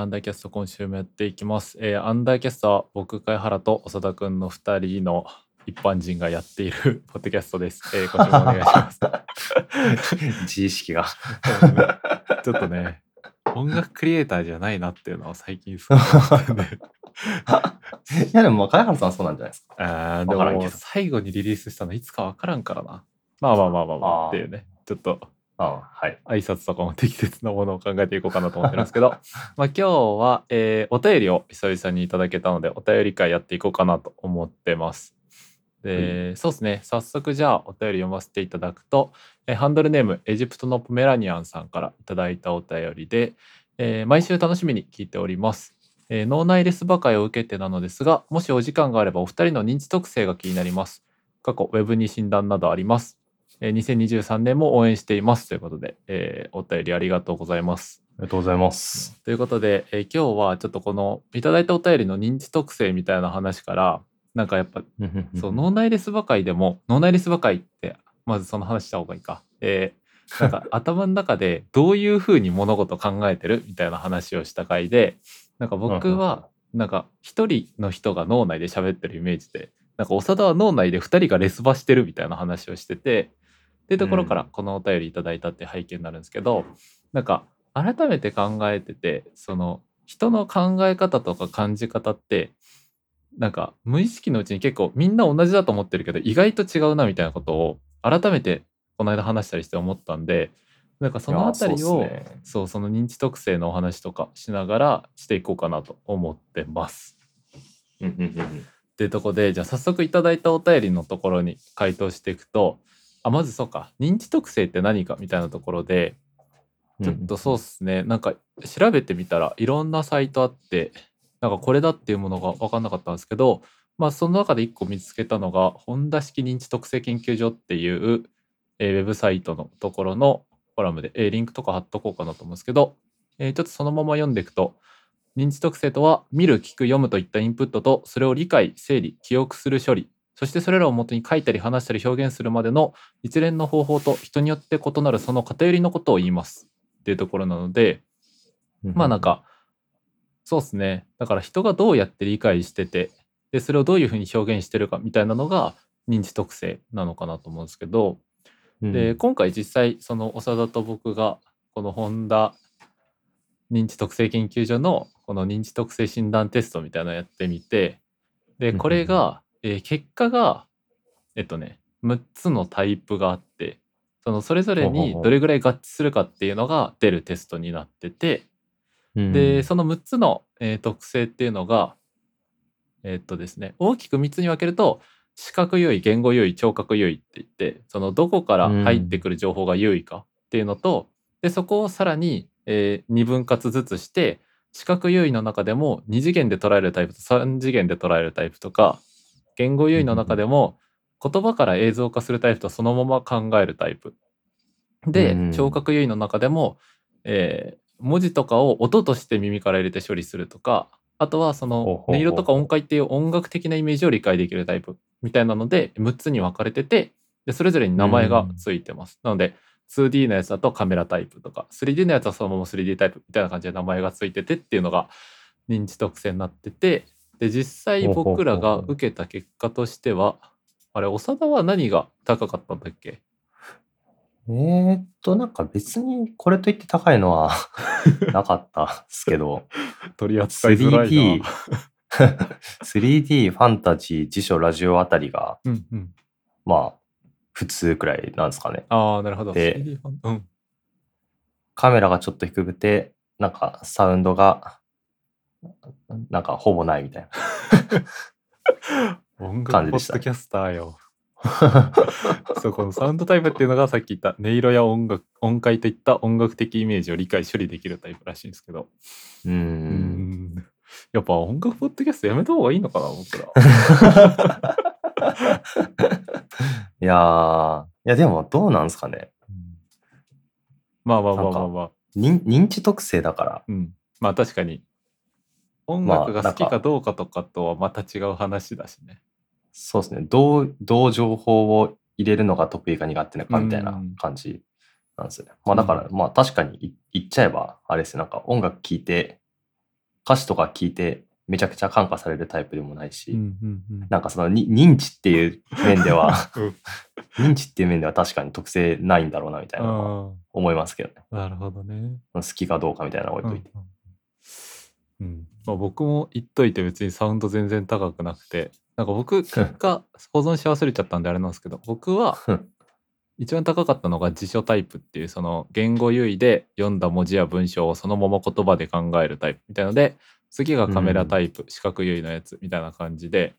アンダーキャスト今週もやっていきます。えーアンダーキャストは僕貝原と長田くんの2人の一般人がやっているポッドキャストです。えー今週もお願いします。自意識が。ちょっとね、音楽クリエイターじゃないなっていうのは最近すごい。いやでも、まあ、貝原さんはそうなんじゃないですか。あーでも最後にリリースしたのいつかわからんからな。まあまあまあまあまあっていうね。ちょっとああはい。挨拶とかも適切なものを考えていこうかなと思ってるんですけど まあ今日は、えーお便りを久々にいただけたのでお便り会やっていこうかなと思ってます。で、そうですね早速じゃあお便り読ませていただくと、えーハンドルネームエジプトのポメラニアンさんからいただいたお便りで、えー毎週楽しみに聞いております。えー脳内レスバ会を受けてなのですがもしお時間があればお二人の認知特性が気になります。過去ウェブに診断などあります。えー2023年も応援していますということで、えーお便りありがとうございます。ありがとうございます。ということで、えー今日はちょっとこのいただいたお便りの認知特性みたいな話からなんかやっぱそう脳内レスバ会でも脳内レスバ会ってまずその話した方がいいか。えーなんか 頭の中でどういうふうに物事を考えてる？みたいな話をした回でなんか僕はなんか一人の人が脳内で喋ってるイメージでなんか長田は脳内で二人がレスバしてるみたいな話をしててっていうところからこのお便りいただいたって背景になるんですけど、なんか改めて考えててその人の考え方とか感じ方ってなんか無意識のうちに結構みんな同じだと思ってるけど意外と違うなみたいなことを改めてこの間話したりして思ったんでなんかそのあたりをね。そうその認知特性のお話とかしながらしていこうかなと思ってます。うんうんうんうん。っていうところでじゃあ早速いただいたお便りのところに回答していくとあまずそうか。認知特性って何かみたいなところでちょっとそうっすね。なんか調べてみたらいろんなサイトあってなんかこれだっていうものが分かんなかったんですけどまあその中で一個見つけたのが本田式認知特性研究所っていう、えーウェブサイトのところのコラムで、えーリンクとか貼っとこうかなと思うんですけど、えーちょっとそのまま読んでいくと認知特性とは見る聞く読むといったインプットとそれを理解整理記憶する処理そしてそれらをもとに書いたり話したり表現するまでの一連の方法と人によって異なるその偏りのことを言います。っていうところなのでまあなん、かそうですね。だから人がどうやって理解しててでそれをどういうふうに表現してるかみたいなのが認知特性なのかなと思うんですけどうん。で今回実際その長田と僕がこのホンダ認知特性研究所のこの認知特性診断テストみたいなのやってみてでうん。これが、えー結果がえっとね6つのタイプがあってそのそれぞれほうほうほう。にどれぐらい合致するかっていうのが出るテストになっててうん。でその6つの、えー特性っていうのがえーっとですね大きく3つに分けると視覚優位言語優位聴覚優位って言ってそのどこから入ってくる情報が優位かっていうのと、でそこをさらに、え2分割ずつして視覚優位の中でも2次元で捉えるタイプと3次元で捉えるタイプとか言語優位の中でも言葉から映像化するタイプとそのまま考えるタイプ。でうん聴覚優位の中でも、えー文字とかを音として耳から入れて処理するとかあとはその音色とか音階っていう音楽的なイメージを理解できるタイプみたいなので6つに分かれててでそれぞれに名前がついてます。なので 2D のやつだとカメラタイプとか 3D のやつはそのまま 3D タイプみたいな感じで名前がついててっていうのが認知特性になっててで実際僕らが受けた結果としてはあれ長田は何が高かったんだっけ？えーっと、なんか別にこれといって高いのは なかったですけど、取り扱いづらい 3D な。、3D、ファンタジー、辞書、ラジオあたりが、うんうん、まあ、普通くらいなんですかね。ああなるほど。で 3D ファンうんカメラがちょっと低くて、なんかサウンドが、なんかほぼないみたい 音感じでしたね楽ポッドキャスターよ。そうこのサウンドタイプっていうのがさっき言った音色や音楽音階といった音楽的イメージを理解処理できるタイプらしいんですけどな。う。うんんやっぱ音楽ポッドキャストやめた方がいいのかな僕ら いやー、いやでもどうなんですかね。まあまあまあまあまあ認認知特性だから。うんまあ確かに音まあ楽が好きかかどうかとかとはまた違う話だしねそうですね。どう、どう情報を入れるのが得意か苦手なかみたいなうん感じなんですよね。まあだから、まあ確かにい言っちゃえば、あれですね、なんか音楽聴いて、歌詞とか聴いて、めちゃくちゃ感化されるタイプでもないし、うんうんうんなんかそのに認知っていう面では、うん認知っていう面では確かに特性ないんだろうなみたいな思いますけどね。あなるほどね。好きかどうかみたいなの置いといて。うんうんまあ、僕も言っといて別にサウンド全然高くなくてなんか僕結果保存し忘れちゃったんであれなんですけど僕は一番高かったのが辞書タイプっていうその言語優位で読んだ文字や文章をそのまま言葉で考えるタイプみたいので次がカメラタイプ、視覚優位のやつみたいな感じで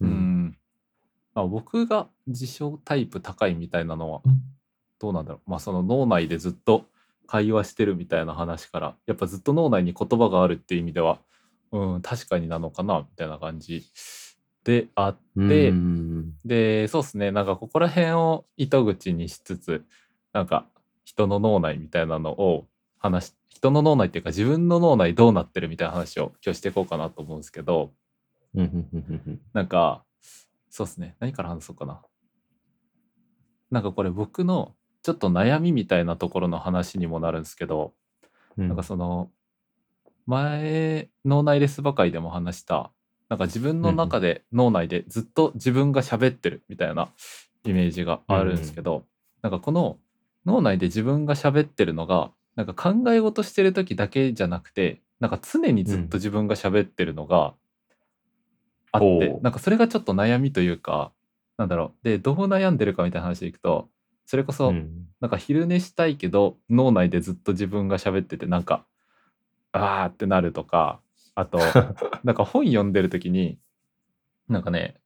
ううん。ん、まあ、僕が辞書タイプ高いみたいなのはどうなんだろう。まあその脳内でずっと会話してるみたいな話からやっぱずっと脳内に言葉があるっていう意味ではうん確かになのかなみたいな感じ。であって、うん。でそうですね。なんかここら辺を糸口にしつつなんか人の脳内みたいなのを話し人の脳内っていうか自分の脳内どうなってるみたいな話を今日していこうかなと思うんですけどなんかそうですね。何から話そうかな。なんかこれ僕のちょっと悩みみたいなところの話にもなるんですけど、うん。なんかその前脳内レスバ会でも話したなんか自分の中で脳内でずっと自分が喋ってるみたいなイメージがあるんですけど、なんかこの脳内で自分が喋ってるのがなんか考え事してる時だけじゃなくてなんか常にずっと自分が喋ってるのがあって、ほう。なんかそれがちょっと悩みというかなんだろう。でどう悩んでるかみたいな話でいくとそれこそ、うん。なんか昼寝したいけど脳内でずっと自分が喋っててなんかあーってなるとかあと なんか本読んでる時になんかね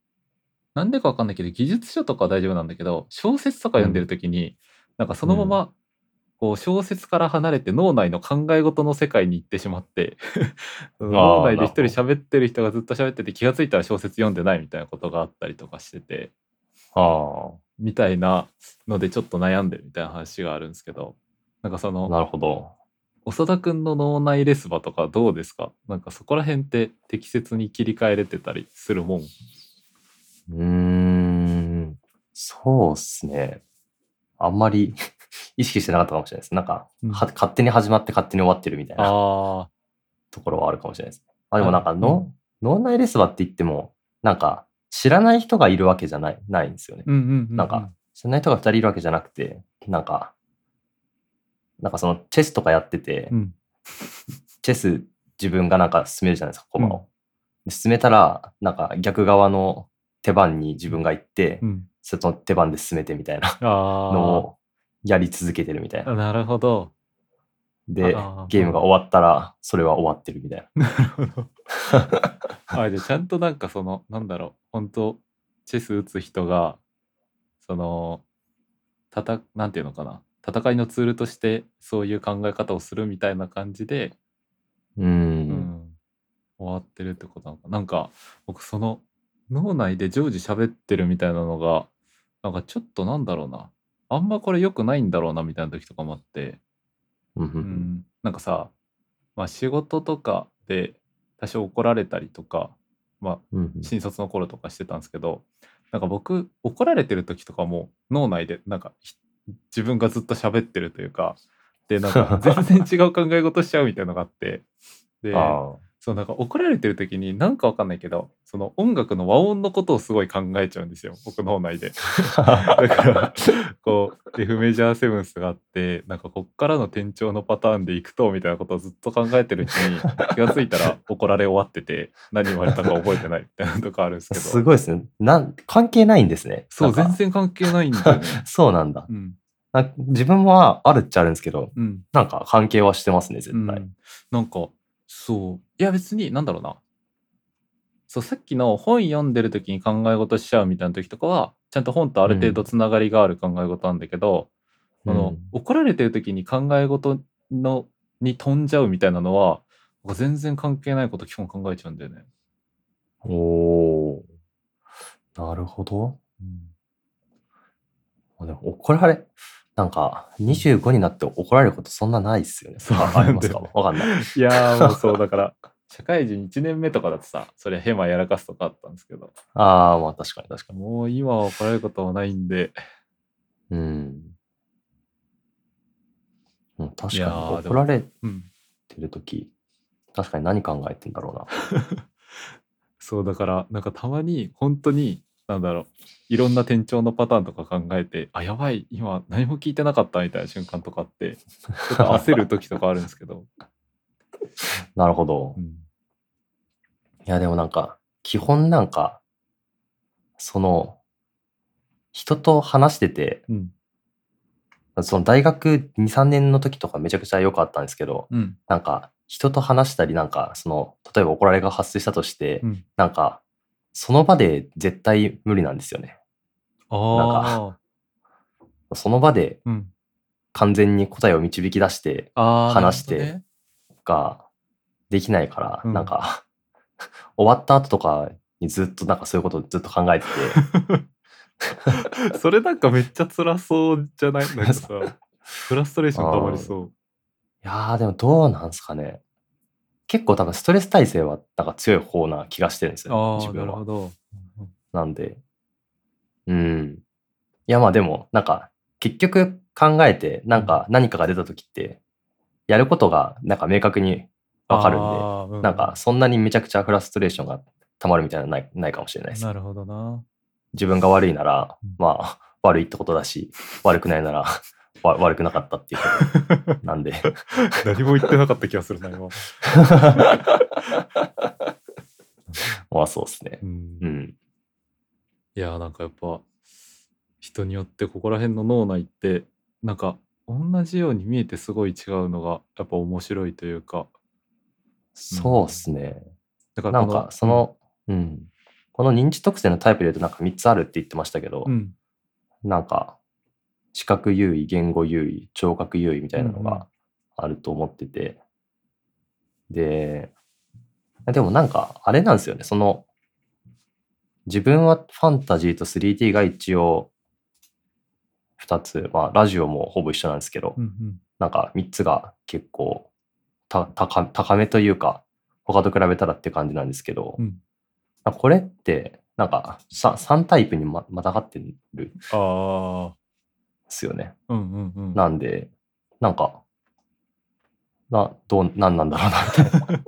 なんでかわかんないけど技術書とかは大丈夫なんだけど小説とか読んでる時に、なんかそのままこう小説から離れて脳内の考え事の世界に行ってしまって 脳内で一人喋ってる人がずっと喋ってて気がついたら小説読んでないみたいなことがあったりとかしてて。あみたいなのでちょっと悩んでるみたいな話があるんですけどなんかそあ、のなるほど。長田くんの脳内レスバとかどうですか？なんかそこら辺って適切に切り替えれてたりするもん？うーん、そうっすね。あんまり 意識してなかったかもしれないです。なんか、うんは勝手に始まって勝手に終わってるみたいなあところはあるかもしれないです。あでもなんか脳内レスバって言っても、なんか知らない人がいるわけじゃない、ないんですよね。うんうんうんうんなんか知らない人が二人いるわけじゃなくて、なんか、なんかそのチェスとかやってて、うんチェス自分がなんか進めるじゃないですか、駒を。で進めたら、なんか逆側の手番に自分が行って、うんその手番で進めてみたいなあのをやり続けてるみたいな。あなるほどでゲームが終わったら、それは終わってるみたいな。なるほど あじゃあちゃんとなんかそのなんだろう本当チェス打つ人がそのたたなんていうのかな戦いのツールとしてそういう考え方をするみたいな感じでう。うん。ん、終わってるってことなのか。なんか僕その脳内で常時喋ってるみたいなのがなんかちょっとなんだろうなあんまこれ良くないんだろうなみたいな時とかもあって、うん、なんかさ、まあ、仕事とかで多少怒られたりとか、まあ、新卒の頃とかしてたんですけどなんか僕怒られてる時とかも脳内でなんかひ自分がずっと喋ってるというかでなんか 全然違う考え事しちゃうみたいなのがあってであそうなんか怒られてる時になんかわかんないけどその音楽の和音のことをすごい考えちゃうんですよ僕脳内で。あ。だからこう F メジャーセブンスがあってなんかこっからの転調のパターンでいくとみたいなことをずっと考えてるうちに 気がついたら怒られ終わってて何言われたか覚えてないみたいなとかあるんですけどすごいですね。なん関係ないんですね。そう全然関係ないんだよね。そうなんだ。うんな自分はあるっちゃあるんですけど、うんなんか関係はしてますね、絶対。うん、なんかそういや別になんだろうな。そうさっきの本読んでる時に考え事しちゃうみたいな時とかはちゃんと本とある程度つながりがある考え事なんだけど、うん。あの怒られてる時に考え事のに飛んじゃうみたいなのは僕全然関係ないこと基本考えちゃうんだよね。おー。なるほど。うん。あでも怒られ、なんか25になって怒られることそんなないっすよね。そうあありますか？わかんない。いやーもうそう だから社会人1年目とかだとさそれヘマやらかすとかあったんですけどああ、まあ確かに確かに。もう今は怒られることはないんでうん。うん、確かに怒られうん。てるとき、確かに何考えてんだろうな。そうだからなんかたまに本当になんだろう。いろんな転調のパターンとか考えてあやばい今何も聞いてなかったみたいな瞬間とかってちょっと焦る時とかあるんですけど、なるほど。う。ん、いや、でもなんか、基本なんか、その、人と話してて、うん。その大学2、3年の時とかめちゃくちゃ良かったんですけど、うん。なんか、人と話したり、なんか、その、例えば怒られが発生したとして、うん。なんか、その場で絶対無理なんですよね。ああその場でうん。完全に答えを導き出して話してができないから、うん。なんか、終わった後とかにずっとなんかそういうことをずっと考えてて、それなんかめっちゃ辛そうじゃない？なんかさ フラストレーションたまりそう。いやーでもどうなんすかね。結構多分ストレス耐性はなんか強い方な気がしてるんですよ、ね、自分は。なるほどなんで、うん。いやまあでも、なんか結局考えて、なんか何かが出た時って、やることがなんか明確にわかるんで、うなんかそんなにめちゃくちゃフラストレーションが溜まるみたいなのないないかもしれないです。なるほどな自分が悪いならうん、まあ悪いってことだし、悪くないならわ悪くなかったっていうこと なんで。何も言ってなかった気がするな今、まあそうですね。うんうん。いやーなんかやっぱ人によってここら辺の脳内ってなんか同じように見えてすごい違うのがやっぱ面白いというかそうっすね。だからこなんかその、うん。この認知特性のタイプで言うとなんか3つあるって言ってましたけど、うんなんか視覚優位、言語優位、聴覚優位みたいなのがあると思ってて、で、でもなんかあれなんですよね、その自分はファンタジーと 3D が一応2つ、まあラジオもほぼ一緒なんですけど、うんうん。なんか3つが結構た高高めというか、他と比べたらって感じなんですけど、うん。これって、なんか 3, 3タイプにままたがってる。んですよね。うんうんうん。なんで、なんか、な、どう、なんなんだろうな、みたいな。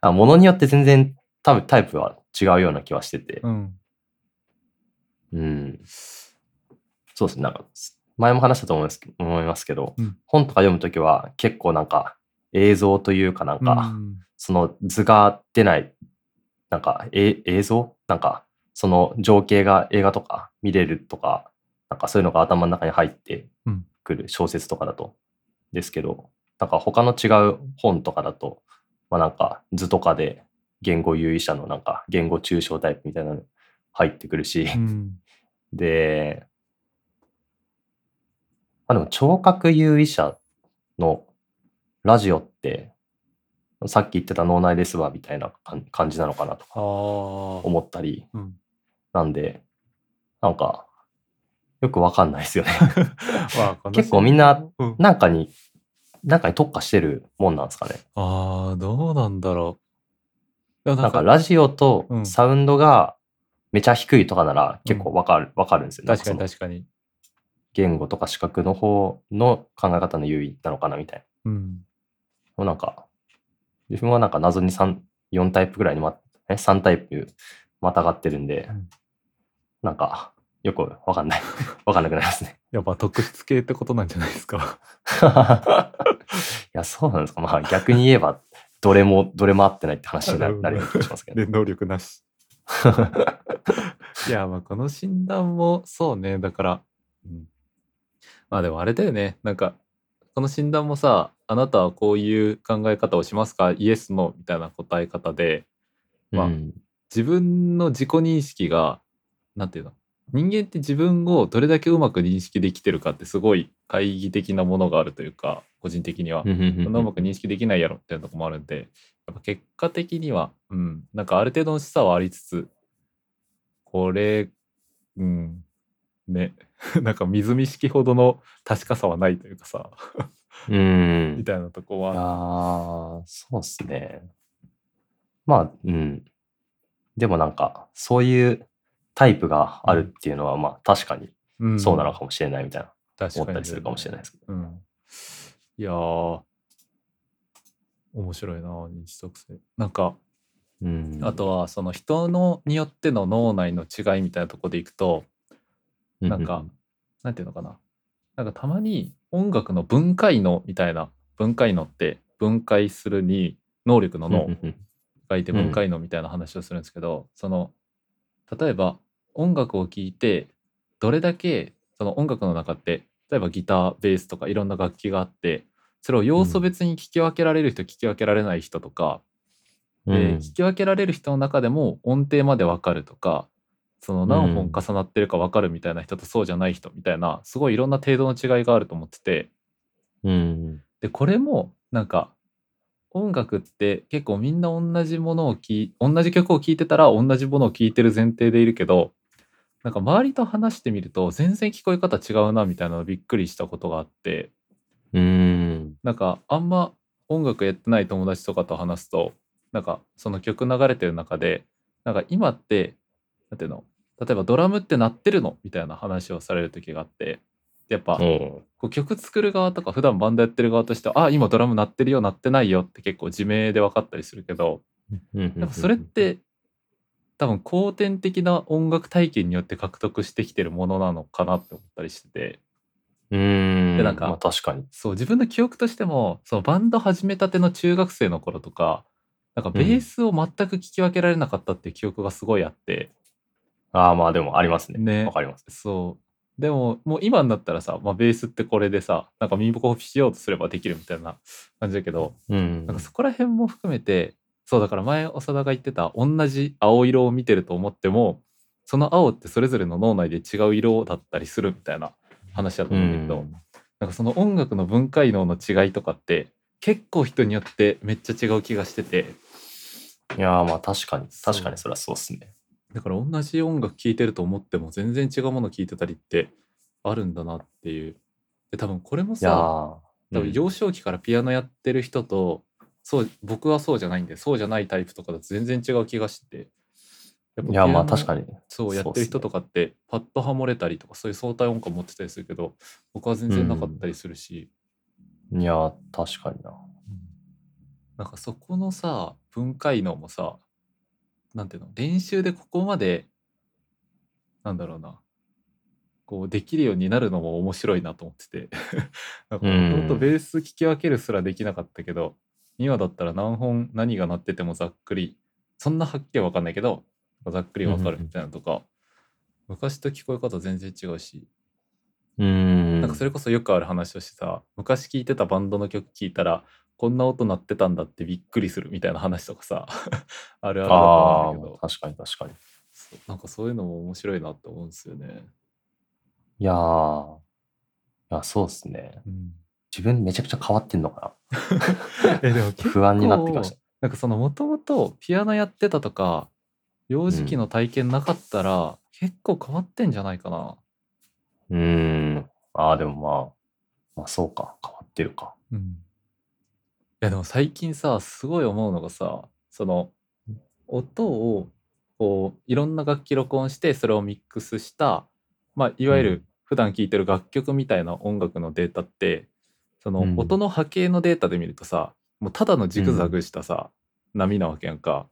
あものによって全然多分タイプは違うような気はしてて、うん。うん。そうですね、なんか、前も話したと思いますけ思いますけど、うん。本とか読むときは結構なんか映像というかなんか、うん。その図が出ない、なんか、え映像？なんか、その情景が映画とか見れるとか、なんかそういうのが頭の中に入ってうん。くる小説とかだと。ですけど、なんか他の違う本とかだと、まあなんか図とかで言語優位者のなんか言語抽象タイプみたいなの入ってくるし、うん。で、あ、でも聴覚優位者のラジオって、さっき言ってた脳内レスバーみたいな感感じなのかなとか思ったり、うん。なんで、なんか、よくわかんないですよね。結構みんなうんなんかに、なんかに特化してるもんなんですかね。ああどうなんだろうなんかラジオとうんサウンドがめちゃ低いとかなら結構わかる、わかるんですよね。確かに確かに言語とか視覚の方の考え方の優位なのかなみたいな。うんもうなんか、自分はなんか謎に3、4タイプぐらいにま、え、3タイプまたがってるんで、うんなんか、よくわかんない。わかんなくなりますね。やっぱ特質系ってことなんじゃないですか。いや、そうなんですか。まあ逆に言えば、どれも、どれも合ってないって話になるような気がしますけど。で能力なし。いやまあこの診断もそうね。だから、うん、まあでもあれだよね。なんかこの診断もさあなたはこういう考え方をしますか？イエスノーみたいな答え方でまあうん。自分の自己認識がなんていうの？人間って自分をどれだけうまく認識できてるかってすごい懐疑的なものがあるというか個人的にはそんなうまく認識できないやろっていうとこもあるんでやっぱ結果的にはうんなんかある程度の示唆はありつつこれうんね なんか水見式ほどの確かさはないというかさうん みたいなとこはーそうっすね。まあ、うん。でもなんか、そういうタイプがあるっていうのは、まあ確かにうんそうなのかもしれないみたいな、確かに思ったりするかもしれないですけど。うん、いやー、面白いな、認知特性。なんか、うん。あとはその人のによっての脳内の違いみたいなところでいくと、う、なんか、なんていうのかな。なんかたまに音楽の分解能みたいな、分解能って分解するに能力の脳うんうん書いて分解能みたいな話をするんですけど、その例えば音楽を聴いてどれだけその音楽の中って例えばギターベースとかいろんな楽器があってそれを要素別に聴き分けられる人、聴き分けられない人とかうんで聞き分けられる人の中でも音程まで分かるとかその何本重なってるか分かるみたいな人とそうじゃない人みたいなすごいいろんな程度の違いがあると思っててうん。でこれもなんか音楽って結構みんな同じものを聴い同じ曲を聴いてたら同じものを聴いてる前提でいるけどなんか周りと話してみると全然聞こえ方違うなみたいなのびっくりしたことがあって。うん。なんかあんま音楽やってない友達とかと話すとなんかその曲流れてる中でなんか今ってなんていうの例えばドラムって鳴ってるのみたいな話をされる時があってやっぱおこう曲作る側とか普段バンドやってる側としてはあ今ドラム鳴ってるよ鳴ってないよって結構自明で分かったりするけどうん。なんかそれって多分後天的な音楽体験によって獲得してきてるものなのかなって思ったりしててうん。でなんかまあ確かに。そう自分の記憶としてもそのバンド始めたての中学生の頃とかなんかベースを全く聞き分けられなかったっていう記憶がすごいあって、ああ、まあでもありますね。ねわかります。そうでももう今になったらさ、まあ、ベースってこれでさなんか耳コピしようとすればできるみたいな感じだけどうんなんかそこら辺も含めてそうだから前長田が言ってた同じ青色を見てると思ってもその青ってそれぞれの脳内で違う色だったりするみたいな話だとう思うんだけど、ん。なんかその音楽の分解能の違いとかって結構人によってめっちゃ違う気がしてていやーまあ確かに。確かにそれはそうっすね。だから同じ音楽聴いてると思っても全然違うもの聴いてたりってあるんだなっていうで多分これもいやーさ多分幼少期からピアノやってる人と、そう僕はそうじゃないんでそうじゃないタイプとかだと全然違う気がして。やっぱいやまあ確かに。そうやってる人とかってパッとハモれたりとかそういう相対音感持ってたりするけど僕は全然なかったりするし、いやー確かにな。なんかそこのさ分解能もさなんていうの練習でここまでなんだろうなこうできるようになるのも面白いなと思ってて。なんかうんもともとベース聞き分けるすらできなかったけど今だったら何本何が鳴っててもざっくりそんなはっきりは分かんないけどざっくり分かるみたいなのとか、昔と聞こえ方全然違うしうん。なんかそれこそよくある話をしてさ昔聴いてたバンドの曲聴いたらこんな音鳴ってたんだってびっくりするみたいな話とかさ あるあるだとあ思うんだけどあ、確かに確かに。なんかそういうのも面白いなって思うんですよね。いやー、いや、そうっすね。自分めちゃくちゃ変わってんのか えでも。不安になってきました。なんかそのもともとピアノやってたとか幼児期の体験なかったら、結構変わってんじゃないかな。うーん。ああ、でもまあ、まあそうか。変わってるか。うん、いやでも最近さすごい思うのがさその音をこういろんな楽器録音してそれをミックスした、まあ、いわゆうんる普段聴いてる楽曲みたいな音楽のデータってそのうん音の波形のデータで見るとさもうただのジグザグしたさ、波なわけやんか。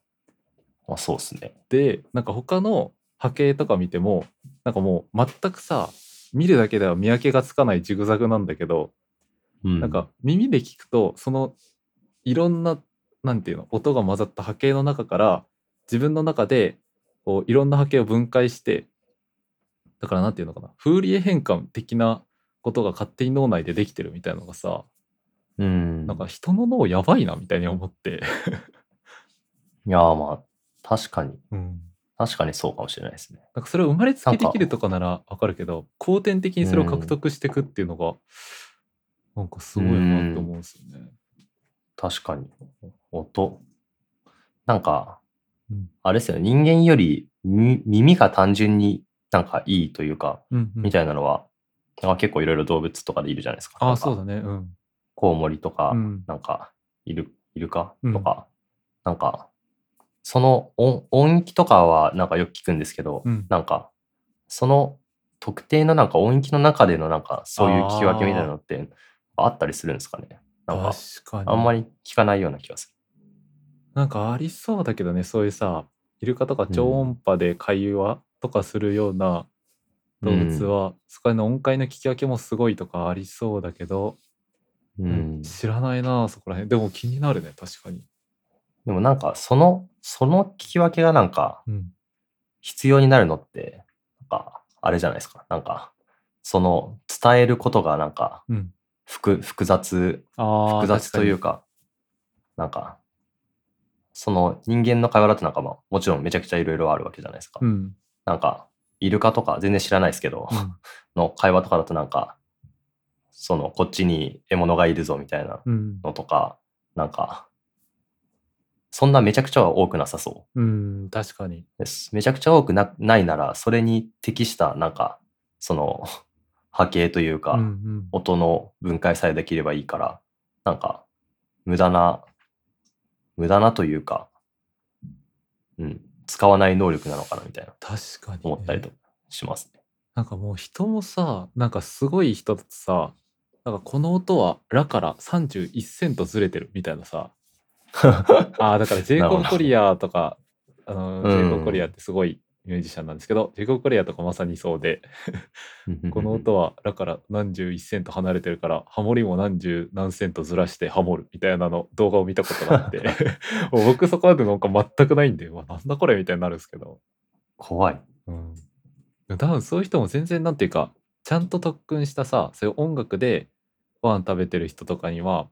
まあそうっすね。でなんか他の波形とか見てもなんかもう全くさ見るだけでは見分けがつかないジグザグなんだけどうん。なんか耳で聞くとそのいろんななんていうの音が混ざった波形の中から自分の中でこういろんな波形を分解してだからなんていうのかなフーリエ変換的なことが勝手に脳内でできてるみたいなのがさうん。なんか人の脳やばいなみたいに思って、いやーまあ、確かに、うん、確かにそうかもしれないですね。なんかそれを生まれつきできるとかならわかるけど後天的にそれを獲得していくっていうのが、なんかすごいなって思うんですよね。確かに。音。なんかうん、あれですよね。人間よりみ耳が単純になんかいいというか、うんうんみたいなのは、なんか結構いろいろ動物とかでいるじゃないですか。あそうだねうん。コウモリとか、うんなんか、イルイルカうんとか、なんか、その音音域とかはなんかよく聞くんですけど、うんなんか、その特定のなんか音域の中でのなんかそういう聞き分けみたいなのって、あったりするんですかね。なんか。あんまり聞かないような気がすなんかありそうだけどね、そういうさ、イルカとか超音波で会話とかするようなる。動物は、そこの音階の聞き分けもすごいとかありそうだけど、うん、うん。知らないなそこら辺。でも気になるね、確かに。でもなんか、その、その聞き分けがなんか、うん。必要になるのって、なんか、あれじゃないですか。なんか、その、伝えることがなんか、うん。複複雑、複雑というかか、なんか、その人間の会話だとなんかまあ、もちろんめちゃくちゃいろいろあるわけじゃないですか。に。うん。なんか、イルカとか全然知らないですけど、うんの会話とかだとなんか、その、こっちに獲物がいるぞみたいなうん。のとか、なんか、そんなめちゃくちゃは多くなさそううん、確かに。めちゃくちゃ多くなないなら、それに適した、なんか、その、波形というか、うんうん。音の分解さえできればいいから、なんか、無駄な、無駄なというか、うん、使わない能力なのかなみたいな確かに、ね。思ったりとしますね。なんかもう人もさ、なんかすごい人だとさ、なんかこの音はラから31セントずれてるみたいなさ、ああ、だからジェイコブ・なるほどコリアーとか、あの、うんジェイコブ・コリアーってすごいミュージシャンなんですけど、ジェイコブ・コリアーとかまさにそうで、この音はラから何十1セント離れてるから、ハモリも何十何セントずらしてハモるみたいなの動画を見たことがあって、僕そこまでなんか全くないんで、うわ、なんだこれみたいになるんですけど、怖い。うん。多分そういう人も全然なんていうか、ちゃんと特訓したさ、そういう音楽でご飯食べてる人とかには、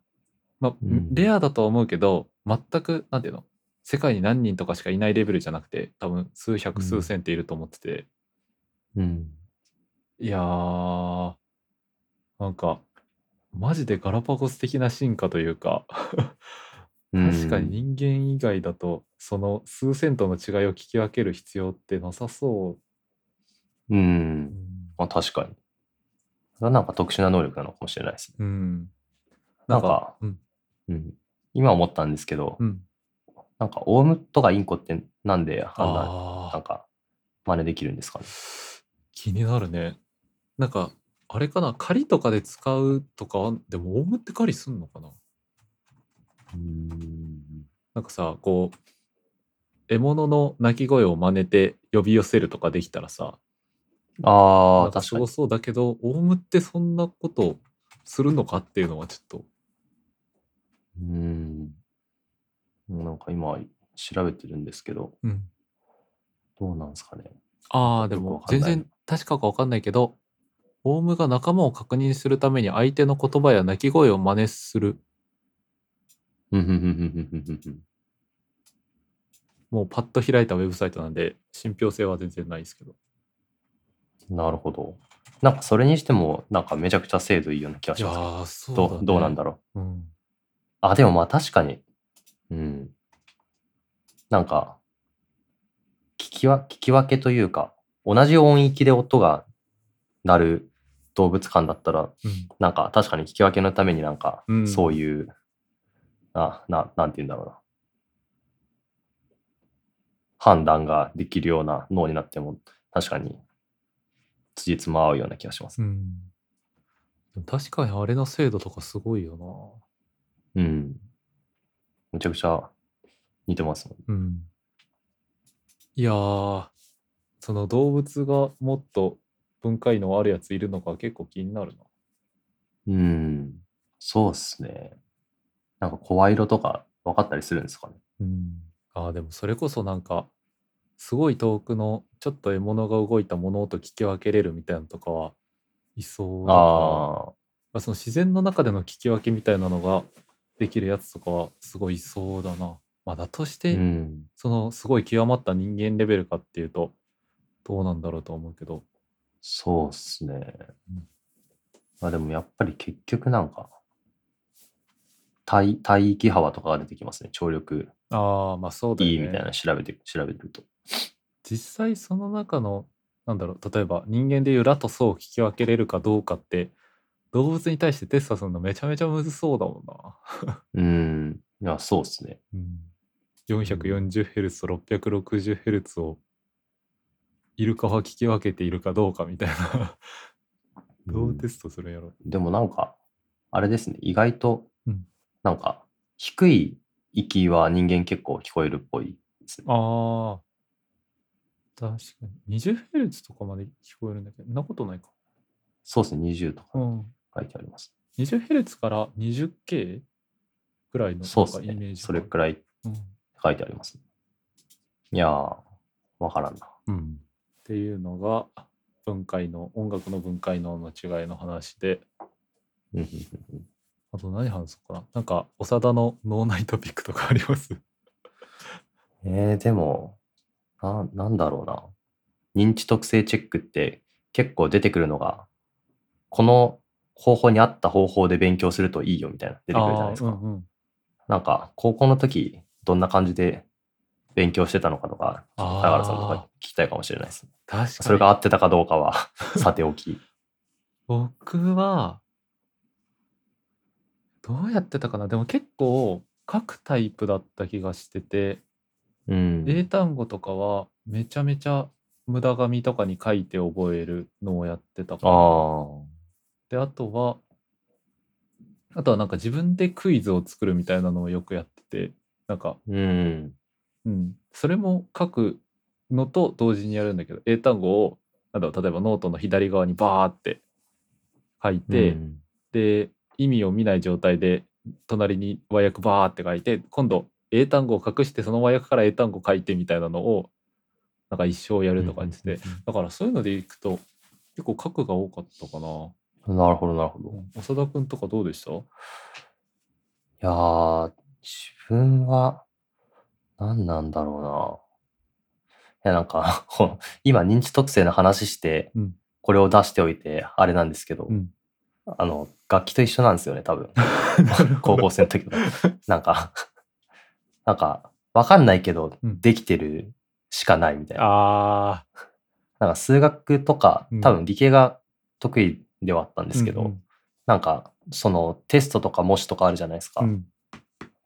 まあ、うんレアだとは思うけど、全く、なんていうの世界に何人とかしかいないレベルじゃなくて、多分数百うん数千っていると思ってて、うん。いやー、なんか、マジでガラパゴス的な進化というか、確かに人間以外だと、その数セントの違いを聞き分ける必要ってなさそう。うんまあ確かに。それはなんか特殊な能力なのかもしれないですね。うん。なんか、うん。うん。今思ったんですけど、うん。なんかオウムとかインコってなんであんな、ああ、なんか真似できるんですかね？気になるね。なんか、あれかな、狩りとかで使うとかあん、でも、オウムって狩りすんのかな？うん。なんかさ、こう、獲物の鳴き声を真似て呼び寄せるとかできたらさ、ああ、なんか確かに。そうだけど、オウムってそんなことするのかっていうのはちょっと、うん。なんか今調べてるんですけど、うん。どうなんですかね？ああ、でも全然確かかわかんないけど、オウムが仲間を確認するために相手の言葉や鳴き声を真似する。もうパッと開いたウェブサイトなんで、信憑性は全然ないですけど。なるほど。なんかそれにしても、なんかめちゃくちゃ精度いいような気がしますけど。ね。どうどうなんだろう。うん。あ、でもまあ確かに。うん。なんか、聞きわ、聞き分けというか、同じ音域で音が鳴る動物館だったら、うん。なんか確かに聞き分けのためになんかう、んそういう、あ、な、なんて言うんだろうな。判断ができるような脳になっても、確かに、辻褄合うような気がします。うん。確かにあれの精度とかすごいようん。めちゃくちゃ似てますもん。な。うん。いやー、その動物がもっと分解能あるやついるのか結構気になるな。うん。そうっすね。なんか声色とか分かったりするんですかね。うん。ああ、でもそれこそなんか、すごい遠くのちょっと獲物が動いた物音聞き分けれるみたいなのとかはいそうだから、ああ、まあ、その自然の中での聞き分けみたいなのができるやつとかはすごいいそうだな。まあだとして、うん。そのすごい極まった人間レベルかっていうとどうなんだろうと思うけど。そうっすねうん。まあでもやっぱり結局なんか、帯帯域幅とかが出てきますね。聴力ああ、まあそうだよね。いいみたいなの調べて、調べてると。実際その中の、なんだろう、例えば人間でいうラとソを聞き分けれるかどうかって、動物に対してテストするのめちゃめちゃむずそうだもんな。うん。いや、そうっすね。うん、440Hz と 660Hz をイルカは聞き分けているかどうかみたいな。どうテストするんやろ。でもなんか、あれですね、意外とうん、なんか、低い域は人間結構聞こえるっぽいですね。ああ。確かに。20Hz とかまで聞こえるんだけど、そんなことないか。そうですね、20とかうん。書いてあります。20Hz から 20K ぐらいのそうですね。イメージそれくらいうん書いてあります。いやー、わからんな。うん。っていうのが分解の音楽の分解能の違いの話でうんうんうんうんあと何話そうかななんか長田の脳内トピックとかあります？えー、でも、な、なんだろうな。認知特性チェックって結構出てくるのが、この方法に合った方法で勉強するといいよみたいな出てくるじゃないですか。うんうんなんか、高校の時、どんな感じで勉強してたのかとか、高原さんとか聞きたいかもしれないです。確かにそれが合ってたかどうかは さておき。僕はどうやってたかな？でも結構書くタイプだった気がしててうん。英単語とかはめちゃめちゃ無駄紙とかに書いて覚えるのをやってたかな。であとはあとはなんか自分でクイズを作るみたいなのをよくやっててなんかうん。うんそれも書くのと同時にやるんだけど英単語をなんだろう例えばノートの左側にバーって書いて、うんで意味を見ない状態で隣に和訳バーって書いて今度英単語を隠してその和訳から英単語書いてみたいなのをなんか一生やるとか言ってて、だからそういうのでいくと結構書くが多かったかな。なるほど、なるほど。い長田くんとかどうでした？やー、自分は、何なんだろうな。いや、なんか、今、認知特性の話してうん、これを出しておいて、あれなんですけど、うんあの、楽器と一緒なんですよね、多分。高校生の時の。なんか、なんか、わかんないけど、うんできてるしかないみたいな。あなんか数学とかうん、多分理系が得意ではあったんーですけど、うんなんか、そのテストとか模試とかあるじゃないですか。うん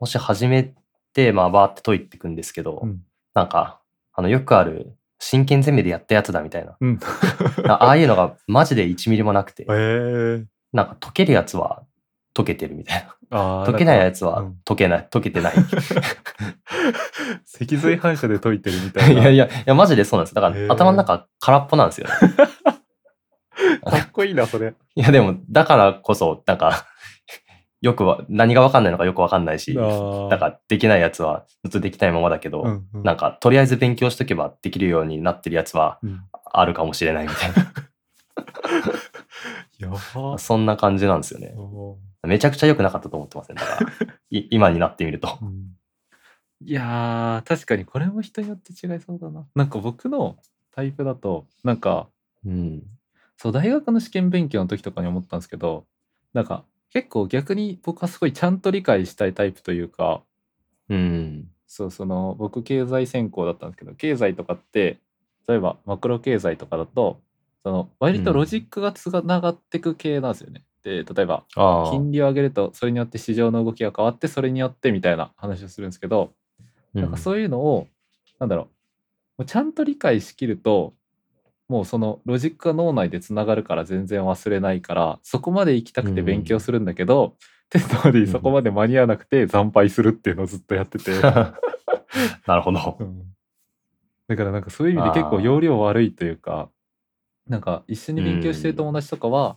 模試始めて、まあ、バーって解いていくんですけど、うんなんか、あの、よくある、真剣ゼミでやったやつだみたいな。うん あああいうのがマジで1ミリもなくてえ、ー、なんか解けるやつは解けてるみたいな。解けないやつはうん解けない、解けてない。脊髄反射で解いてるみたいな。いやいや、いや、マジでそうなんです。だから頭の中空っぽなんですよね。かっこいいな、それ。いや、でも、だからこそ、なんか、よくは、何がわかんないのかよくわかんないし、あだからできないやつはずっとできないままだけど、うんうんなんか、とりあえず勉強しとけばできるようになってるやつはうんあるかもしれないみたい やばな。そんな感じなんですよね。おめちゃくちゃ良くなかったと思ってますね。だから、い今になってみると。ーうんいやー、確かにこれも人によって違いそうだな。なんか僕のタイプだと、なんか、うん。そう、大学の試験勉強の時とかに思ったんですけど、なんか、結構逆に僕はすごいちゃんと理解したいタイプというか、うん。そう、その、僕経済専攻だったんですけど、経済とかって、例えばマクロ経済とかだと、その、割とロジックがつながってく系なんですよね。で、例えば。金利を上げるとそれによって市場の動きが変わってそれによってみたいな話をするんですけど、なんかそういうのをなんだろうもうちゃんと理解しきるともうそのロジックが脳内でつながるから全然忘れないからそこまで行きたくて勉強するんだけど、テストまでにそこまで間に合わなくて惨敗するっていうのをずっとやってて、なるほど。うん。だからなんかそういう意味で結構要領悪いというかなんか一緒に勉強してる友達とかは、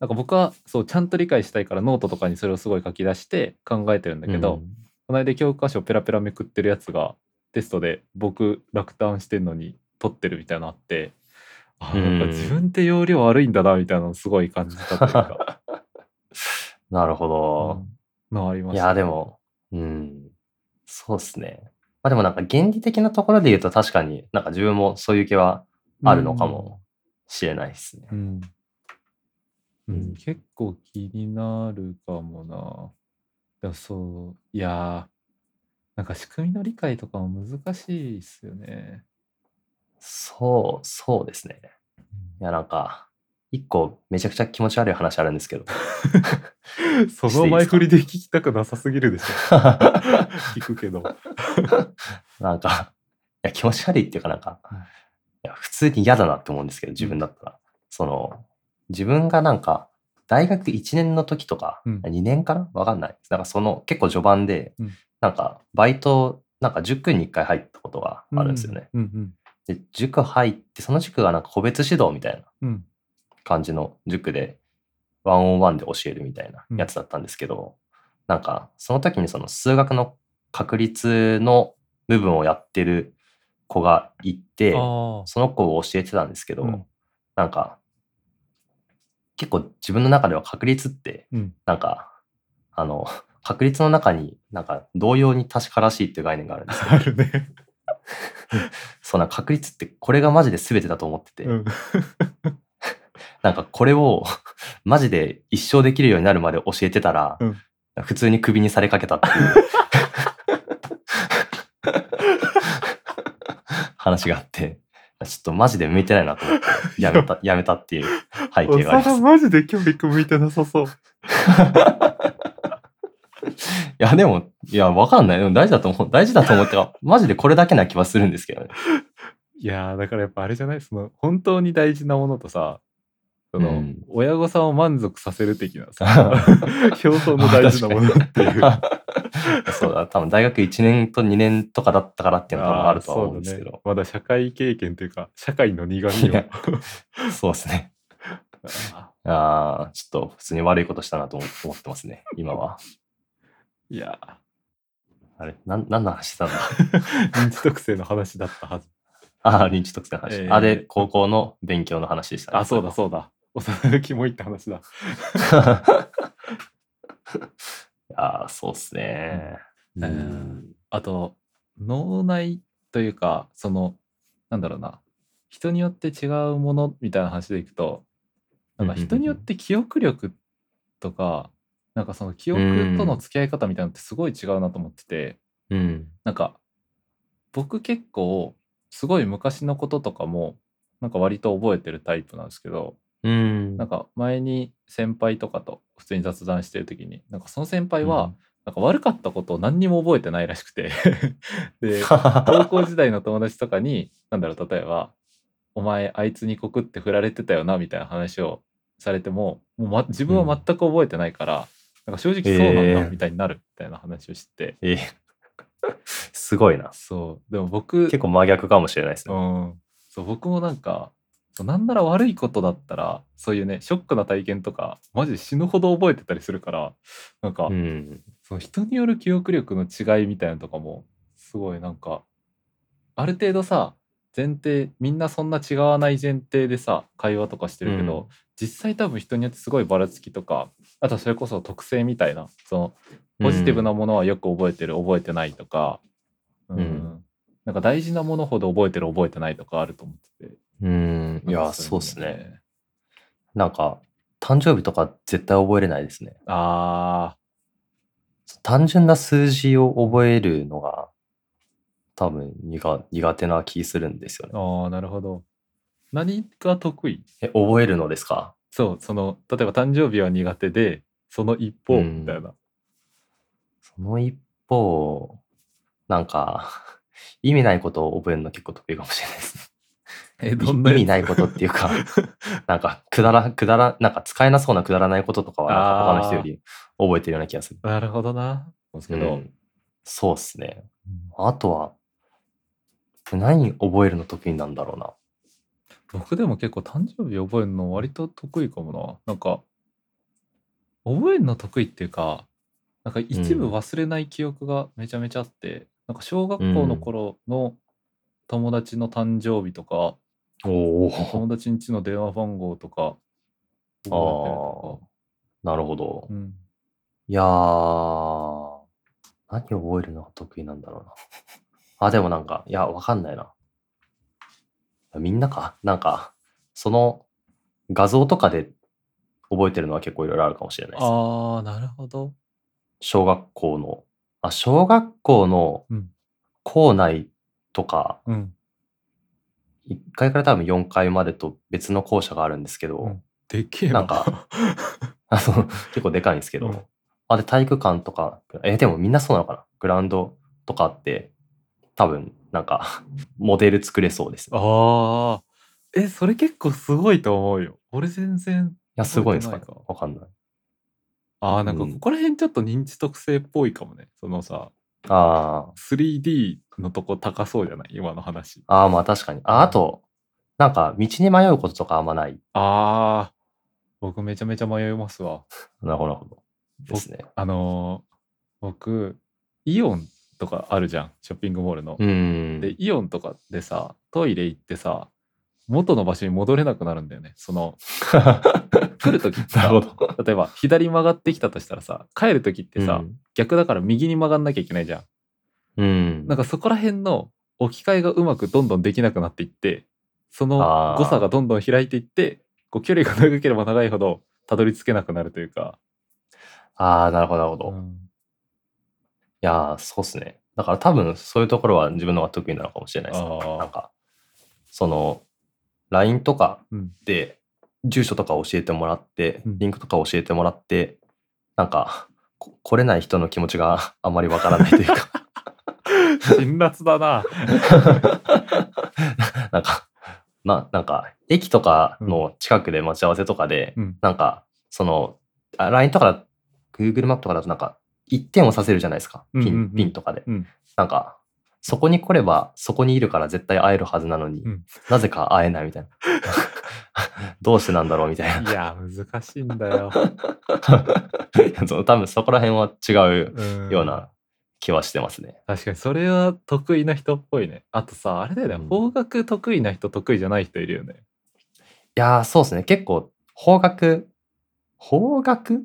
なんか僕はそうちゃんと理解したいからノートとかにそれをすごい書き出して考えてるんだけど、この間教科書ペラペラめくってるやつがテストで僕落胆してんのに取ってるみたいなのあってあーなんか自分って容量悪いんだなみたいなのすごい感じたというか、なるほうど。ん。のありまいした、や、でも、うん。そうっすね。まあでもなんか原理的なところで言うと確かになんか自分もそういう気はあるのかもしれないですね。うん、うん。うん。結構気になるかもな。でもそういやー。なんか仕組みの理解とかも難しいっすよね、そう、そうですね。いや、なんか、一個めちゃくちゃ気持ち悪い話あるんですけど。その前振りで聞きたくなさすぎるでしょ 聞くけど なんか、いや、気持ち悪いっていうかなんかうん、いや普通に嫌だなって思うんですけど、自分だったら。その、自分がなんか、大学1年の時とか、うん2年かな？わかんない。なんかその結構序盤で、うんなんかバイト、なんか塾に1回入ったことがあるんですよね。うんうんで、塾入って、その塾がなんか個別指導みたいなうん。感じの塾で、ワンオンワンで教えるみたいなやつだったんですけど、なんかその時にその数学の確率の部分をやってる子がいて、その子を教えてたんですけど、うん。なんか、結構自分の中では確率って、うん。なんか、あの、確率の中になんか同様に確からしいっていう概念があるんですけど、あるね。そんな確率ってこれがマジで全てだと思ってて、うん なんかこれを マジで一生できるようになるまで教えてたら、うん普通にクビにされかけたっていう話があって、ちょっとマジで向いてないなと思って、やめた、やめたっていう背景があります。マジで教育向いてなさそう。いや、でも、いや、わかんない。でも大事だと思う。大事だと思って か、マジでこれだけな気はするんですけどね。いやーだからやっぱあれじゃない？その本当に大事なものとさその、うん親御さんを満足させる的なさ 表層の大事なものっていう。そうだ、多分大学1年と2年とかだったからっていうのがあるとはー思うんですけど。ね。まだ社会経験というか社会の苦いや味を。そうですね。あああ、ちょっと普通に悪いことしたなと思思ってますね、今は。ーいやあれ、なん、何の話してたんだー認知特性の話だったはず。ああ、臨時特性の話。えーあ、で、高校の勉強の話でしたね。あそうだそうだ。幼抜きもいって話だ。ああ、そうっすね。うんうんあと脳内というかそのなんだろうな人によって違うものみたいな話でいくとなんか人によって記憶力とかなんかその記憶との付き合い方みたいなのってすごい違うなと思ってて。うん。なんか僕結構すごい昔のこととかもなんか割と覚えてるタイプなんですけどうん。なんか前に先輩とかと普通に雑談してる時になんかその先輩はなんか悪かったことを何にも覚えてないらしくて。で高校時代の友達とかになんだろう例えば「お前あいつに告って振られてたよな」みたいな話をされてももう、ま、自分は全く覚えてないから、なんか正直そうなんだえーみたいになるみたいな話をして、えー すごいな。そうでも僕結構真逆かもしれないですうね。ん、そう僕もなんかなんなら悪いことだったらそういうねショックな体験とかマジで死ぬほど覚えてたりするからなんか、うん。その人による記憶力の違いみたいなのとかもすごいなんかある程度さ前提みんなそんな違わない前提でさ会話とかしてるけど、うん。実際多分人によってすごいばらつきとかあとはそれこそ特性みたいなそのポジティブなものはよく覚えてる覚えてないとか、うん。うん。なんか大事なものほど覚えてる覚えてないとかあると思ってて。うん。いや、そうっすね。なんか、誕生日とか絶対覚えれないですね。あ単純な数字を覚えるのが多分苦苦手な気するんですよね。ーあーなるほど。何が得意？え、覚えるのですか？そうその例えば誕生日は苦手でその一方うん。みたいな、その一方、なんか、意味ないことを覚えるの結構得意かもしれないです。ね。えどんな意味ないことっていうか、なんか、くだら、くだら、なんか使えなそうなくだらないこととかは、他の人より覚えてるような気がする。なるほどなですけど、うん。そうっすね。あとは、何覚えるの得意なんだろうな。僕でも結構誕生日覚えるの割と得意かもななんか覚えるの得意っていうかなんか一部うん忘れない記憶がめちゃめちゃあって、なんか小学校の頃の友達の誕生日とか、おお。友達ん家の電話番号とか覚えてるとなるほどか、。うん、いやー、何覚えるのが得意なんだろうな。あ、でもなんか、いや、わかんないな。みんなか？なんか、その画像とかで覚えてるのは結構いろいろあるかもしれないです。ああなるほど。小学校の、あ、小学校のうん。校内とか、うん。1階から多分4階までと別の校舎があるんですけど、うん。でけえなんか あの結構でかいんですけど、うん。あで体育館とか、え、でもみんなそうなのかな？グラウンドとかあって、多分なんかモデル作れそうです。ああえそれ結構すごいと思うよ俺全然や、すごいんですかね覚えてないか？わかんない。ああ、なんかうんここら辺ちょっと認知特性っぽいかもね。そのさ、あ 3D のとこ高そうじゃない？今の話。あ、ああ、まあ確かに。あ、あと、なんか、道に迷うこととかあんまない。ああ、僕めちゃめちゃ迷いますわ。なるほど、なるほど。ですね。あのー僕、イオンとかあるじゃん、ショッピングモールの。うん。で、イオンとかでさ、トイレ行ってさ、元の場所に戻れなくなるんだよね。その、来るときってさ。例えば左曲がってきたとしたらさ、帰るときってさ、うん逆だから右に曲がんなきゃいけないじゃん。うん。なんかそこら辺の置き換えがうまくどんどんできなくなっていって、その誤差がどんどん開いていって、こう距離が長ければ長いほどたどり着けなくなるというか。ああ、なるほど、なるほど。いうんやー、そうっすね。だから多分そういうところは自分の方が得意なのかもしれないですね。あーなんか、その、LINE とかうんで住所とか教えてもらって、うんリンクとか教えてもらって、なんか、こ来れない人の気持ちが あまりわからないというか、辛辣だな。なんか、まあ、なんか、駅とかの近くで待ち合わせとかで、うんなんか、その、あ LINE とか、Google マップとかだとなんか、一点をさせるじゃないですか。ピン、うんうんうんピンとかで。うんなんか、そこに来れば、そこにいるから絶対会えるはずなのに、うんなぜか会えないみたいな。どうしてなんだろうみたいな。いや、難しいんだよ。多分そこら辺は違ううんような気はしてますね。確かにそれは得意な人っぽいね。あとさ、あれだよね、うん法学得意な人得意じゃない人いるよね。いやー、そうですね。結構、方角、方角？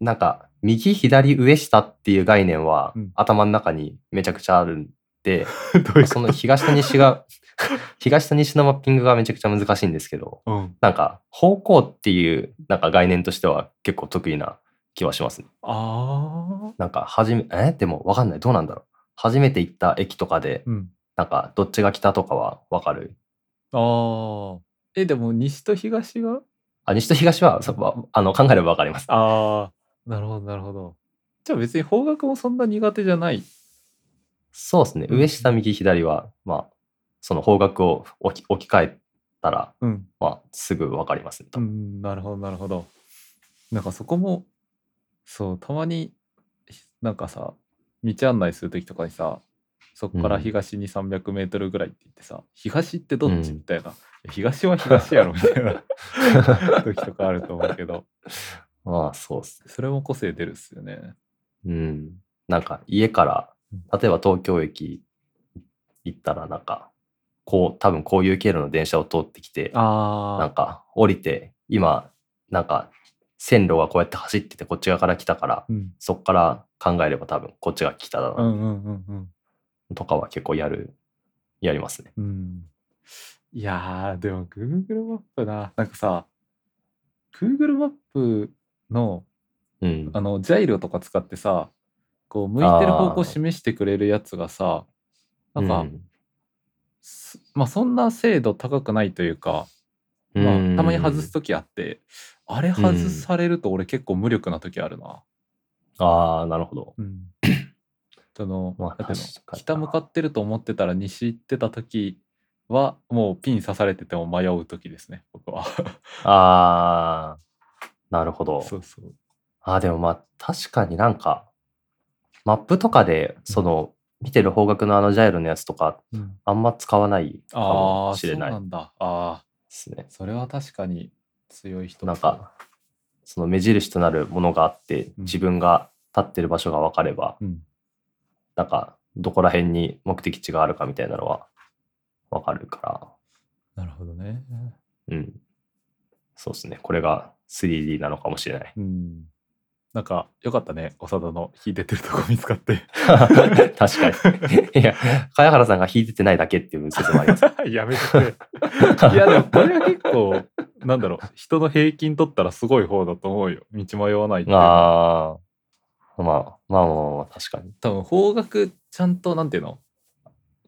なんか、右、左、上、下っていう概念は、うん頭の中にめちゃくちゃあるんで、どういうその東と西が、東と西のマッピングがめちゃくちゃ難しいんですけど、うん。なんか、方向っていう、なんか概念としては結構得意な気はしますね。ああ。なんか、め、え？でもわかんない。どうなんだろう。初めて行った駅とかで、うん。なんか、どっちが北とかはわかる？ああ。え、でも西と東が？あ、西と東は、そわあの、考えればわかります。ああ。なるほど、なるほど。じゃあ別に法学もそんな苦手じゃない。そうですね。うん上、下、右、左は、まあ、その方角を置き置き換えたら、うん。まあ、すぐわかりますね。うん、なるほど、なるほど。なんかそこも、そう、たまに、なんかさ、道案内するときとかにさ、そこからうん東に300メートルぐらいって言ってさ、東ってどっちうんみたいな。いや東は東やろみたいな 時とかあると思うけど、まあ、そうですね。それも個性出るっすよね。うん。なんか、家からうん、例えば東京駅行ったら、なんか、こう、多分こういう経路の電車を通ってきて、なんあか、降りて、今、なんか、線路がこうやって走ってて、こっち側から来たから、あ。うん。そっから考えれば多分、こっちが来ただな、うんうんうんうん。とかは結構やる、やりますね。うん。いやー、でも Google マップな、なんかさ、Google マップの、うん。あの、ジャイロとか使ってさ、こう、向いてる方向示してくれるやつがさ、なんか、うんすまあ、そんな精度高くないというか、まあ、たまに外すときあって、あれ外されると俺結構無力な時あるな。ああ、なるほど。うん。その、まあ北向かってると思ってたら西行ってた時は、もうピン刺されてても迷う時ですね、僕は。ああ、なるほど。そうそう。ああ、でもまあ、確かになんか、マップとかで、その、見てる方角のあのジャイロのやつとか、うん、あんま使わないかあもあ、そうしれないでなんだ。ああ、すね。それは確かに強い人なんか、その目印となるものがあって、うん自分が立ってる場所が分かれば、うん。なんか、どこら辺に目的地があるかみたいなのは分かるかなるほどね。ら、うん。そうですね。これが 3D なのかもしれない。うん。なんか、よかったね。長田の引いててるとこ見つかって。確かに。いや、茅原さんが弾いててないだけっていう説もあります。やめて。いや、でもこれは結構、なんだろう、人の平均取ったらすごい方だと思うよ。道迷わないっていうのはああ。まあ、まあまあまあ、確かに。多分方角ちゃんとなんていうの？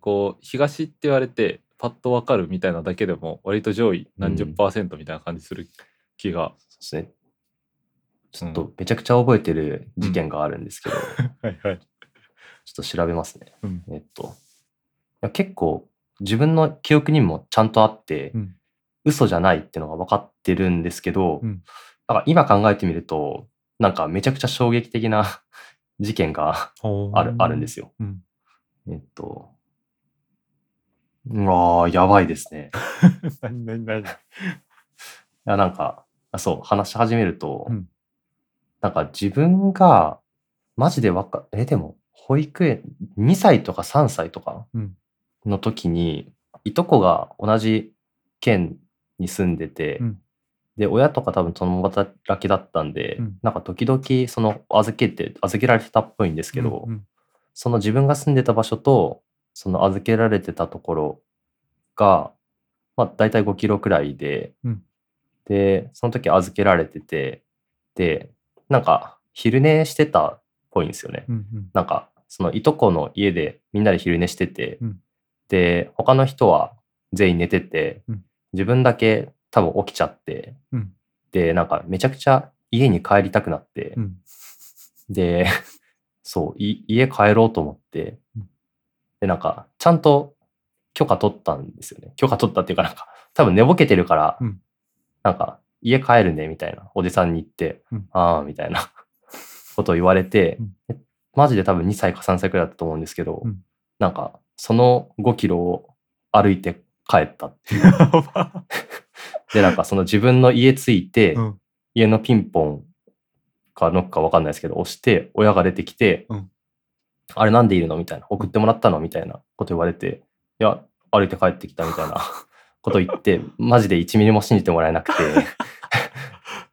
こう東って言われてパッとわかるみたいなだけでも割と上位何十パーセントみたいな感じする気が、ですね。ちょっとめちゃくちゃ覚えてる事件があるんですけど、はいはい、ちょっと調べますね。うんえっと、結構自分の記憶にもちゃんとあって、うん嘘じゃないっていうのが分かってるんですけど、うんだから今考えてみると、なんかめちゃくちゃ衝撃的な 事件がある、あるんですよ。うん。えっと、うわー、やばいですね。何何何？いや、なんか、あそう、話し始めると、うん。なんか自分が、マジでわか、え、でも、保育園、2歳とか3歳とかうん。の時に、いとこが同じ県に住んでて、うん。で、親とか多分共働きだったんで、うん。なんか時々、その、預けて、預けられてたっぽいんですけど、うんその自分が住んでた場所と、その預けられてたところが、まあ大体5キロくらいで、うんで、その時預けられてて、で、なんか昼寝してたっぽいんですよね。うんうん。なんか、そのいとこの家でみんなで昼寝してて、うん。で、他の人は全員寝てて、うん。自分だけ多分起きちゃって、うん。で、なんかめちゃくちゃ家に帰りたくなって、うん。で、そう、い家帰ろうと思ってうん、で、なんか、ちゃんと許可取ったんですよね。許可取ったっていうかなんか、多分寝ぼけてるから、うんなんか、家帰るね、みたいな、おじさんに言って、うん。ああ、みたいな。ことを言われて、うん。でマジで多分2歳か3歳くらいだったと思うんですけど、うん。なんか、その5キロを歩いて帰ったっていう。で、なんかその自分の家着いて、うん。家のピンポンかノックかわかんないですけど、押して、親が出てきて、うんあれなんでいるの？みたいな。送ってもらったの？みたいなこと言われて、いや、歩いて帰ってきたみたいなこと言って、マジで1ミリも信じてもらえなくて、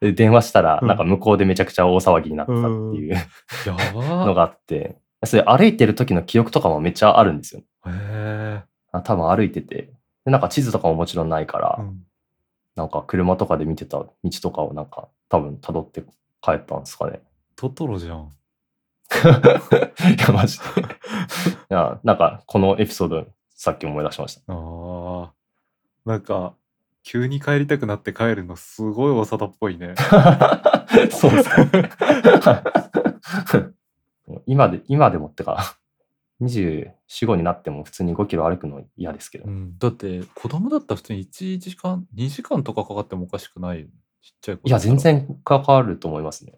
で電話したら、うんなんか向こうでめちゃくちゃ大騒ぎになったっていうのがあって、それ歩いてる時の記憶とかもめっちゃあるんですよ。へ多分歩いてて。で、なんか地図とかももちろんないから、うんなんか車とかで見てた道とかをなんか多分辿って帰ったんですかね。トトロじゃん いや、マジで。いや、なんかこのエピソードさっき思い出しました。あーなんか急に帰りたくなって帰るのすごい長田っぽいね そうですか。今で、今でもってか、24、5になっても普通に5キロ歩くの嫌ですけど。うん、だって子供だったら普通に1時間2時間とかかかってもおかしくないちっちゃい子いや、全然かかると思いますね。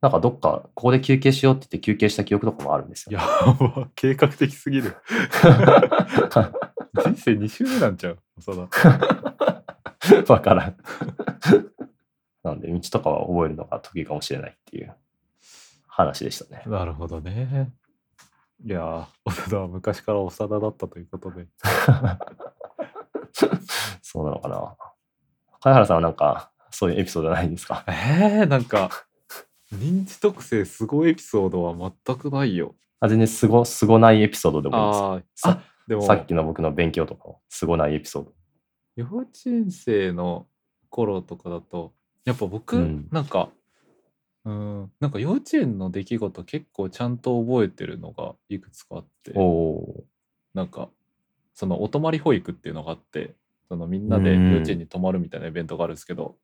なんかどっか、ここで休憩しようって言って休憩した記憶とかもあるんですよ。やば計画的すぎる 人生2周目なんちゃう？長田 わからん。なんで、道とかは覚えるのが得意かもしれないっていう。話でしたね。なるほどね。いやー長田は昔から長田だったということで。そうなのかな。貝原さんはなんか、そういうエピソードないんですか？えー、なんか認知特性すごいエピソードは全くないよ。あ全然すご、すごないエピソードでもいいですあーさあでもさっきの僕の勉強とかもすごないエピソード。幼稚園生の頃とかだとやっぱ僕、うんなんかうんなんか幼稚園の出来事結構ちゃんと覚えてるのがいくつかあってなんかそのお泊まり保育っていうのがあってそのみんなでうん幼稚園に泊まるみたいなイベントがあるんですけど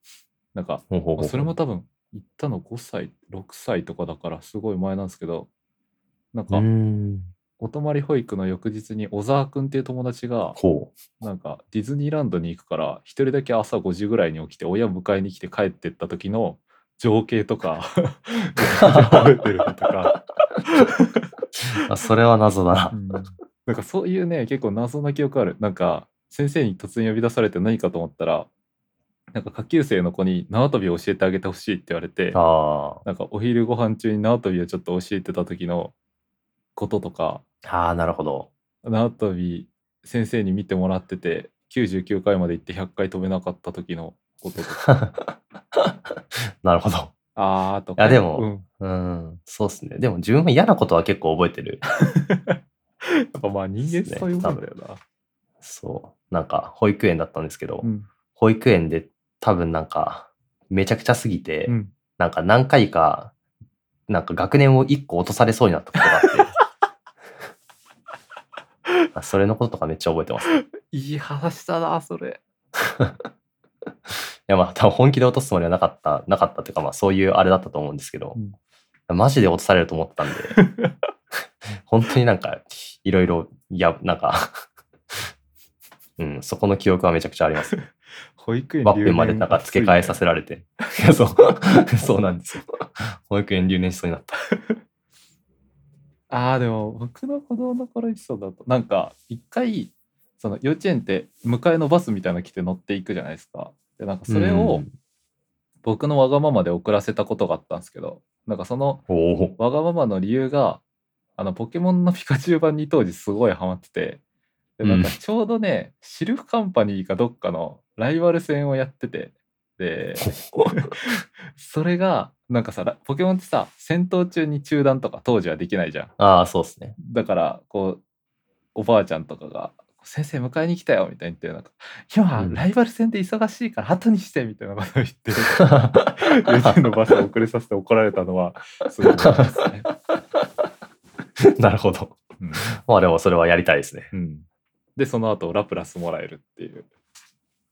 なんかー。ほうほうほうそれも多分行ったの5歳6歳とかだからすごい前なんですけどなんうか。お泊まり保育の翌日に小沢くんっていう友達がほなんかディズニーランドに行くから一人だけ朝5時ぐらいに起きて親迎えに来て帰ってった時の情景とか 覚えてるのとか、それは謎だな。う。ん。なんかそういうね結構謎な記憶ある。なんか先生に突然呼び出されて何かと思ったらなんか下級生の子に縄跳びを教えてあげてほしいって言われてあなんかお昼ご飯中に縄跳びをちょっと教えてた時のこととかあ。ああ、なるほど。縄跳び先生に見てもらってて99回まで行って100回飛べなかった時のこととか なるほど。あーとかいやでもうん、うん、そうっすね。でも自分も嫌なことは結構覚えてる。やっぱまあ人間そういうもんだよな、そう。なんか、保育園だったんですけど、うん保育園で多分なんか、めちゃくちゃすぎて、うん、なんか何回か、なんか学年を1個落とされそうになったことがあって、あ それのこととかめっちゃ覚えてます。いいい話だなそれ や、まあ、多分本気で落とすつもりはなかった、なかったっていうか、まあ、そういうあれだったと思うんですけど、マジで落とされると思ってたんで、本当になんか、いろいろ、いや、なんか、うん、そこの記憶はめちゃくちゃあります。保育園ワッペンまでなんか付け替えさせられて。そう。そうなんですよ。保育園留年しそうになった。ああ、でも僕の子供の頃エピソードだと、なんか一回、その幼稚園って迎えのバスみたいなの来て乗っていくじゃないですか。で、なんかそれをうん僕のわがままで送らせたことがあったんですけど、なんかそのおお。わがままの理由が、あの、ポケモンのピカチュウ版に当時すごいハマってて、で、なんかちょうどね、シルフカンパニーかどっかのライバル戦をやってて、で、それが、なんかさ、ラポケモンってさ、戦闘中に中断とか当時はできないじゃん。ああ、そうですね。だから、こう、おばあちゃんとかが、先生迎えに来たよみたいに言って、なんか、今、うんライバル戦で忙しいから後にしてみたいなことを言って、幼稚園のバスを遅れさせて怒られたのは、すごい覚えてますね。なるほど。うんまあでもそれはやりたいですね。うん、で、その後、ラプラスもらえるっていう。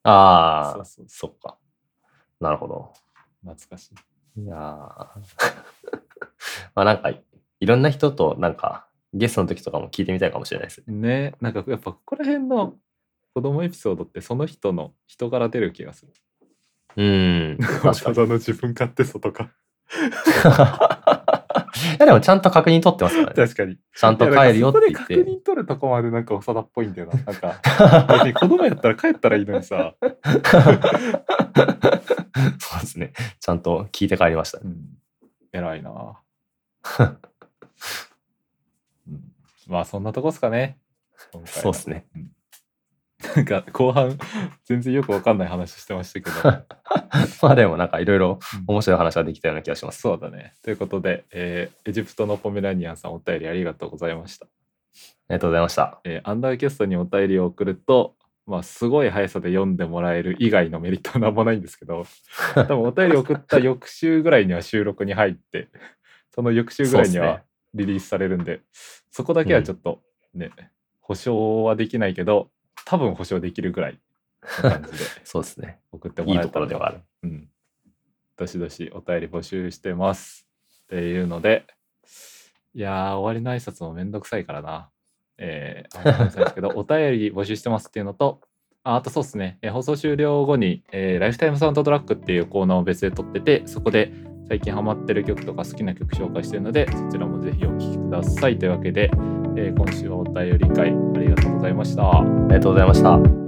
ああそっか。なるほど。懐かしい。いやー まあなんか、いろんな人となんか、ゲストの時とかも聞いてみたいかもしれないですね。ね、なんかやっぱここら辺の子供エピソードってその人の人から出る気がする。うん。確かに。ただの自分勝手さとか。いやでもちゃんと確認取ってますからね。確かに。ちゃんと帰るよって言っいやなんかそこで確て。認取るとこまでなんか長田っぽいんだよな。なんか、子供やったら帰ったらいいのにさ。ですね。ちゃんと聞いて帰りましたね。うん、偉いな、うん。まあそんなとこっすかね。そうですね。うんなんか後半全然よくわかんない話してましたけど。まあでもなんかいろいろうん面白い話ができたような気がします。そうだね。ということで、えーエジプトのポメラニアンさんお便りありがとうございました。ありがとうございました。えーアンダーキャストにお便りを送ると、まあ、すごい速さで読んでもらえる以外のメリットは何もないんですけど、多分お便り送った翌週ぐらいには収録に入って、その翌週ぐらいにはリリースされるんで、そこだけはちょっとね、保証はできないけど、多分保証できるぐらいの感じで そうですね。送ってもらえたらいいところではある。うん。どしどしお便り募集してます。っていうので、いやー、終わりの挨拶もめんどくさいからな。えー、あめんですけど、お便り募集してますっていうのと、ああとそうですね、えー放送終了後に、えーライフタイムサウンドトラックっていうコーナーを別で撮ってて、そこで最近ハマってる曲とか好きな曲紹介してるので、そちらもぜひお聴きください。というわけで、えー今週はお便り会ありがとうございました。ありがとうございました。